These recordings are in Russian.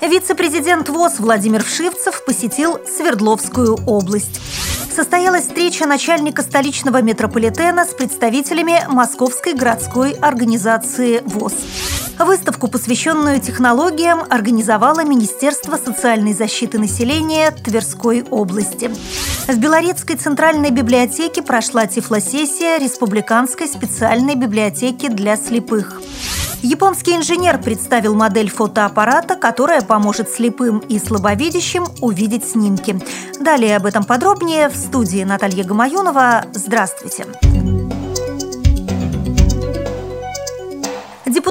Вице-президент ВОЗ Владимир Вшивцев посетил Свердловскую область. Состоялась встреча начальника столичного метрополитена с представителями Московской городской организации ВОЗ. Выставку, посвященную технологиям, организовало Министерство социальной защиты населения Тверской области. В Белорецкой центральной библиотеке прошла тифлосессия Республиканской специальной библиотеки для слепых. Японский инженер представил модель фотоаппарата, которая поможет слепым и слабовидящим увидеть снимки. Далее об этом подробнее в студии Наталья Гамаюнова. Здравствуйте!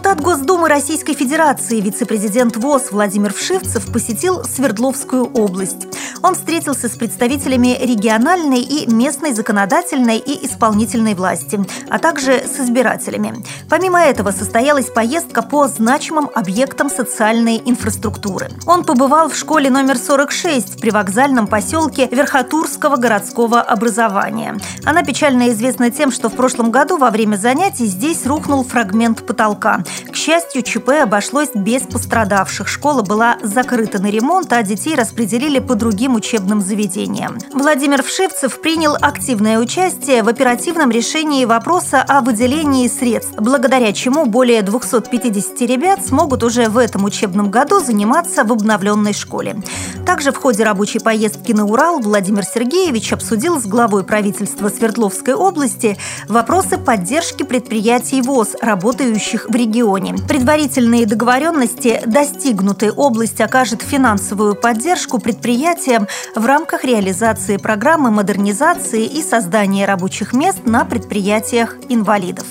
Депутат Госдумы Российской Федерации, вице-президент ВОЗ Владимир Вшивцев посетил Свердловскую область. Он встретился с представителями региональной и местной законодательной и исполнительной власти, а также с избирателями. Помимо этого состоялась поездка по значимым объектам социальной инфраструктуры. Он побывал в школе номер 46 при вокзальном поселке Верхотурского городского образования. Она печально известна тем, что в прошлом году во время занятий здесь рухнул фрагмент потолка. К счастью, ЧП обошлось без пострадавших. Школа была закрыта на ремонт, а детей распределили по другим учебным заведениям. Владимир Вшивцев принял активное участие в оперативном решении вопроса о выделении средств, благодаря чему более 250 ребят смогут уже в этом учебном году заниматься в обновленной школе. Также в ходе рабочей поездки на Урал Владимир Сергеевич обсудил с главой правительства Свердловской области вопросы поддержки предприятий ВОЗ, работающих в регионе. Предварительные договоренности достигнуты. Область окажет финансовую поддержку предприятиям в рамках реализации программы модернизации и создания рабочих мест на предприятиях инвалидов.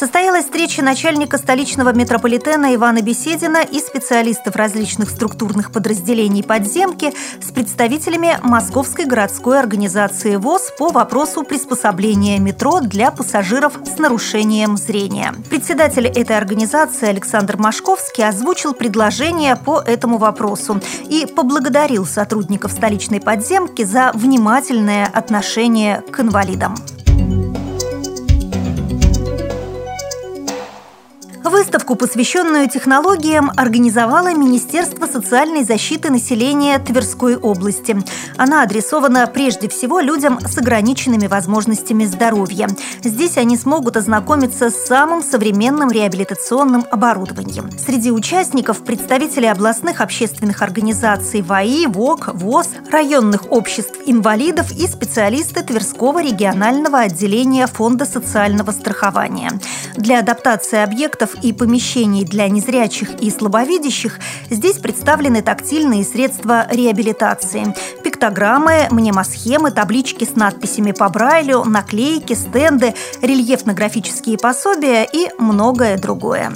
Состоялась встреча начальника столичного метрополитена Ивана Беседина и специалистов различных структурных подразделений подземки с представителями Московской городской организации ВОЗ по вопросу приспособления метро для пассажиров с нарушением зрения. Председатель этой организации Александр Машковский озвучил предложение по этому вопросу и поблагодарил сотрудников столичной подземки за внимательное отношение к инвалидам. Выставку, посвященную технологиям, организовало Министерство социальной защиты населения Тверской области. Она адресована прежде всего людям с ограниченными возможностями здоровья. Здесь они смогут ознакомиться с самым современным реабилитационным оборудованием. Среди участников представители областных общественных организаций ВАИ, ВОК, ВОЗ, районных обществ инвалидов и специалисты Тверского регионального отделения Фонда социального страхования. Для адаптации объектов и помещений для незрячих и слабовидящих здесь представлены тактильные средства реабилитации. Пиктограммы, мнемосхемы, таблички с надписями по Брайлю, наклейки, стенды, рельефно-графические пособия и многое другое.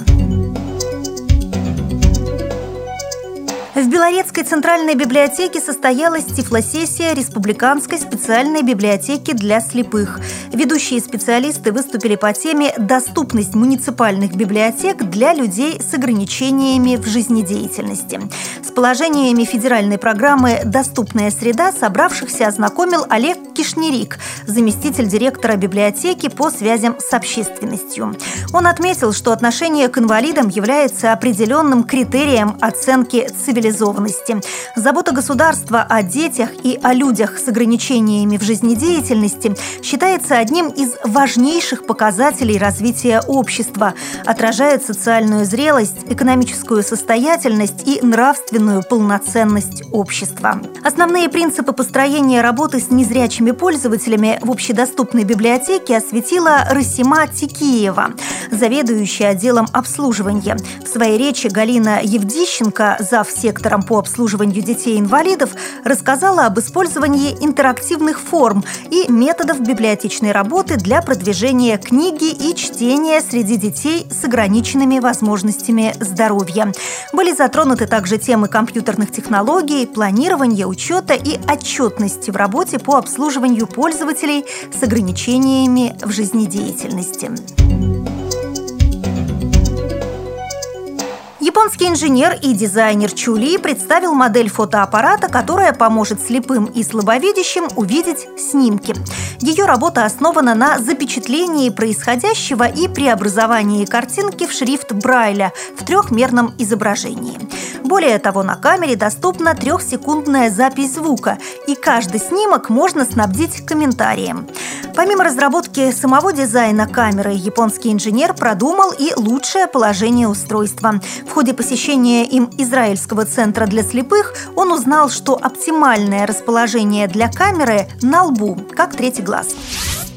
В Белорецкой центральной библиотеке состоялась тифлосессия Республиканской специальной библиотеки для слепых. Ведущие специалисты выступили по теме «Доступность муниципальных библиотек для людей с ограничениями в жизнедеятельности». С положениями федеральной программы «Доступная среда» собравшихся ознакомил Олег Кишнерик, заместитель директора библиотеки по связям с общественностью. Он отметил, что отношение к инвалидам является определенным критерием оценки цивилизации цивилизованности. Забота государства о детях и о людях с ограничениями в жизнедеятельности считается одним из важнейших показателей развития общества, отражает социальную зрелость, экономическую состоятельность и нравственную полноценность общества. Основные принципы построения работы с незрячими пользователями в общедоступной библиотеке осветила Расима Тикиева, заведующая отделом обслуживания. В своей речи Галина Евдищенко, зав. сектора директором по обслуживанию детей-инвалидов, рассказала об использовании интерактивных форм и методов библиотечной работы для продвижения книги и чтения среди детей с ограниченными возможностями здоровья. Были затронуты также темы компьютерных технологий, планирования, учета и отчетности в работе по обслуживанию пользователей с ограничениями в жизнедеятельности. Японский инженер и дизайнер Чули представил модель фотоаппарата, которая поможет слепым и слабовидящим увидеть снимки. Ее работа основана на запечатлении происходящего и преобразовании картинки в шрифт Брайля в трехмерном изображении. Более того, на камере доступна трехсекундная запись звука, и каждый снимок можно снабдить комментарием. Помимо разработки самого дизайна камеры, японский инженер продумал и лучшее положение устройства. В ходе посещения им Израильского центра для слепых он узнал, что оптимальное расположение для камеры на лбу, как третий глаз.